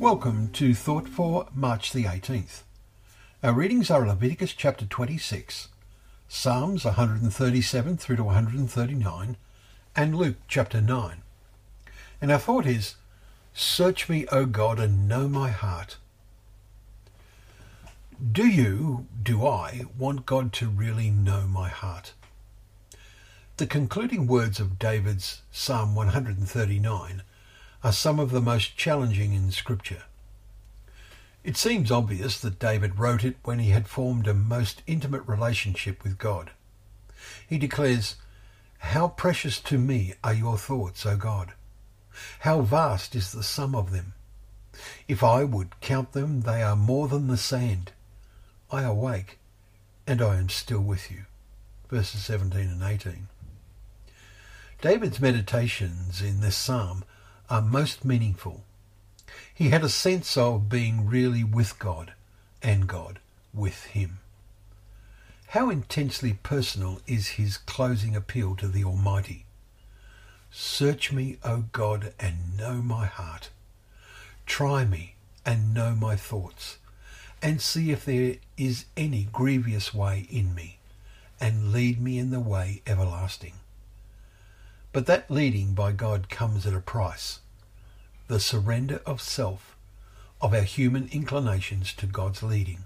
Welcome to Thought for March the 18th. Our readings are Leviticus chapter 26, Psalms 137 through to 139, and Luke chapter 9. And our thought is Search me, O God, and know my heart. Do you, do I, want God to really know my heart? The concluding words of David's Psalm 139 are some of the most challenging in Scripture. It seems obvious that David wrote it when he had formed a most intimate relationship with God. He declares, How precious to me are your thoughts, O God! How vast is the sum of them! If I would count them, they are more than the sand. I awake, and I am still with you. Verses 17 and 18. David's meditations in this psalm are most meaningful. He had a sense of being really with God and God with him. How intensely personal is his closing appeal to the Almighty. Search me, O God, and know my heart. Try me and know my thoughts, and see if there is any grievous way in me, and lead me in the way everlasting. But that leading by God comes at a price the surrender of self, of our human inclinations to God's leading.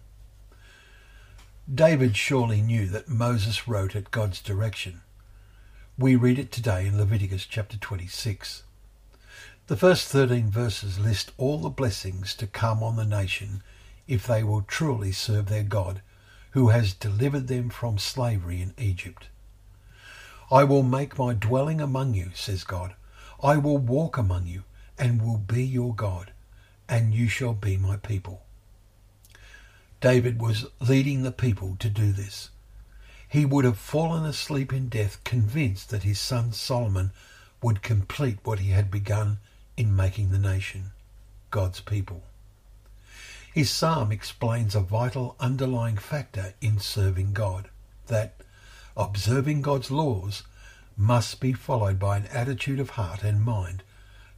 David surely knew that Moses wrote at God's direction. We read it today in Leviticus chapter 26. The first 13 verses list all the blessings to come on the nation if they will truly serve their God, who has delivered them from slavery in Egypt. I will make my dwelling among you, says God. I will walk among you, and will be your God, and you shall be my people. David was leading the people to do this. He would have fallen asleep in death, convinced that his son Solomon would complete what he had begun in making the nation, God's people. His psalm explains a vital underlying factor in serving God, that observing God's laws must be followed by an attitude of heart and mind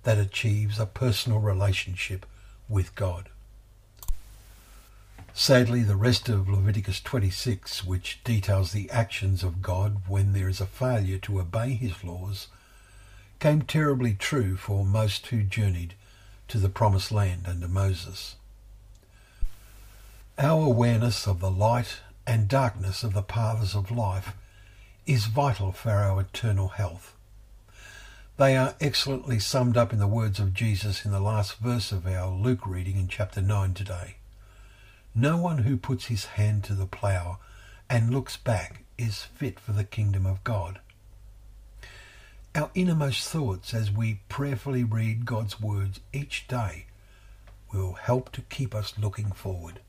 that achieves a personal relationship with God. Sadly, the rest of Leviticus 26, which details the actions of God when there is a failure to obey his laws, came terribly true for most who journeyed to the promised land under Moses. Our awareness of the light and darkness of the paths of life is vital for our eternal health. They are excellently summed up in the words of Jesus in the last verse of our Luke reading in chapter 9 today. No one who puts his hand to the plough and looks back is fit for the kingdom of God. Our innermost thoughts as we prayerfully read God's words each day will help to keep us looking forward.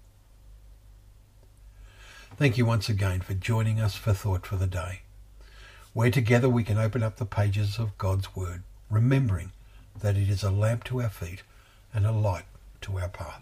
Thank you once again for joining us for Thought for the Day where together we can open up the pages of God's Word, remembering that it is a lamp to our feet and a light to our path.